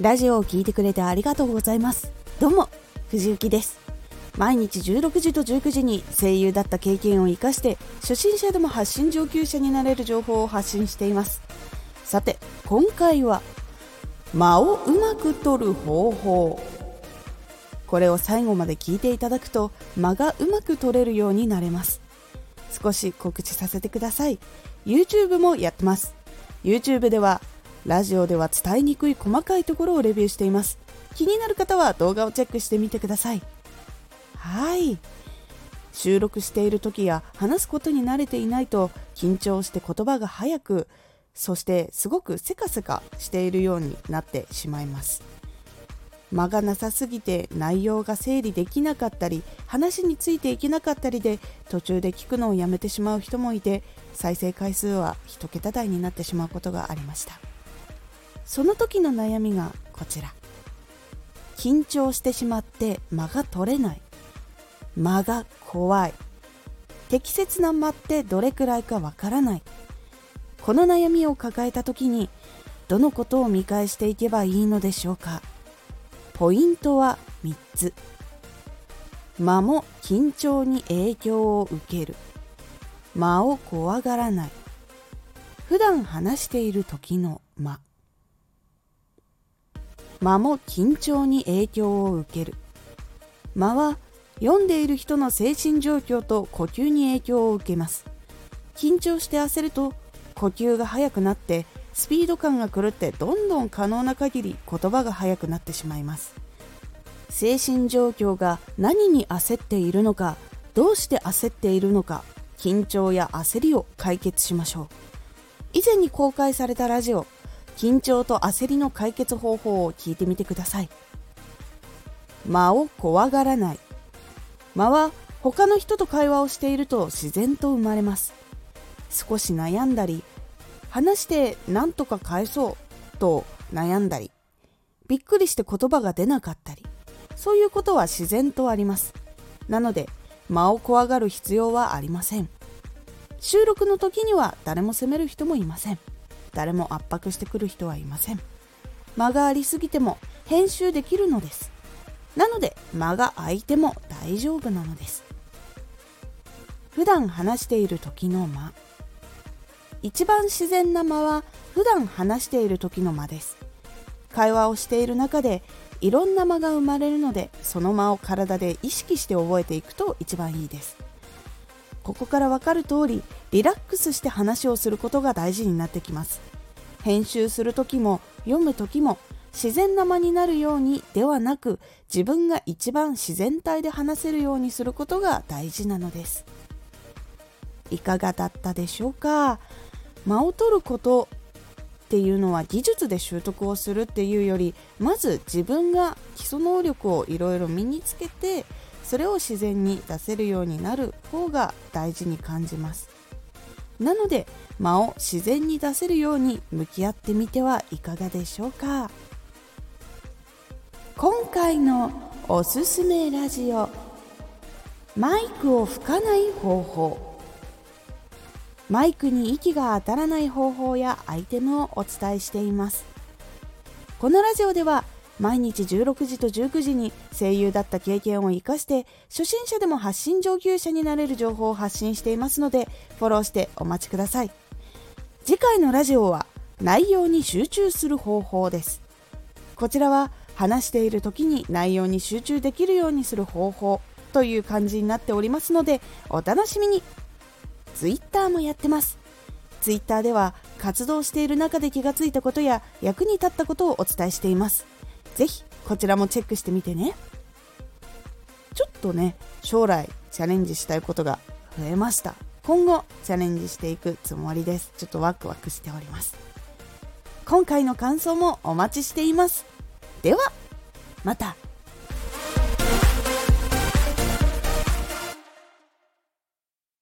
ラジオを聴いてくれてありがとうございます。どうも藤幸です。毎日16時と19時に声優だった経験を生かして初心者でも発信上級者になれる情報を発信しています。さて今回は間をうまく取る方法。これを最後まで聞いていただくと間がうまく取れるようになれます。少し告知させてください。YouTube もやってます。YouTube ではラジオでは伝えにくい細かいところをレビューしています。気になる方は動画をチェックしてみてください。はい。収録している時や話すことに慣れていないと緊張して言葉が早くそしてすごくせかせかしているようになってしまいます。間がなさすぎて内容が整理できなかったり話についていけなかったりで途中で聞くのをやめてしまう人もいて再生回数は1桁台になってしまうことがありました。その時の悩みがこちら。緊張してしまって間が取れない。間が怖い。適切な間ってどれくらいかわからない。この悩みを抱えた時にどのことを見返していけばいいのでしょうか。ポイントは3つ。間も緊張に影響を受ける。間を怖がらない。普段話している時の間。間も緊張に影響を受ける。間は読んでいる人の精神状況と呼吸に影響を受けます。緊張して焦ると呼吸が速くなってスピード感が狂ってどんどん可能な限り言葉が速くなってしまいます。精神状況が何に焦っているのかどうして焦っているのか緊張や焦りを解決しましょう。以前に公開されたラジオ緊張と焦りの解決方法を聞いてみてください。間を怖がらない。間は他の人と会話をしていると自然と生まれます。少し悩んだり話して何とか返そうと悩んだりびっくりして言葉が出なかったりそういうことは自然とあります。なので間を怖がる必要はありません。収録の時には誰も責める人もいません。誰も圧迫してくる人はいません。間がありすぎても編集できるのです。なので間が空いても大丈夫なのです。普段話している時の間。一番自然な間は普段話している時の間です。会話をしている中でいろんな間が生まれるのでその間を体で意識して覚えていくと一番いいです。ここから分かる通りリラックスして話をすることが大事になってきます。編集する時も読む時も自然な間になるようにではなく自分が一番自然体で話せるようにすることが大事なのです。いかがだったでしょうか？間を取ることっていうのは技術で習得をするっていうよりまず自分が基礎能力をいろいろ身につけてそれを自然に出せるようになる方が大事に感じます。なので間を自然に出せるように向き合ってみてはいかがでしょうか。今回のおすすめラジオマイクを吹かない方法。マイクに息が当たらない方法やアイテムをお伝えしています。このラジオでは毎日16時と19時に声優だった経験を生かして初心者でも発信上級者になれる情報を発信していますのでフォローしてお待ちください。次回のラジオは内容に集中する方法です。こちらは話している時に内容に集中できるようにする方法という感じになっておりますのでお楽しみに。Twitter もやってます。Twitter では活動している中で気がついたことや役に立ったことをお伝えしています。ぜひこちらもチェックしてみてね。ちょっとね将来チャレンジしたいことが増えました。今後チャレンジしていくつもりです。ちょっとワクワクしております。今回の感想もお待ちしています。ではまた。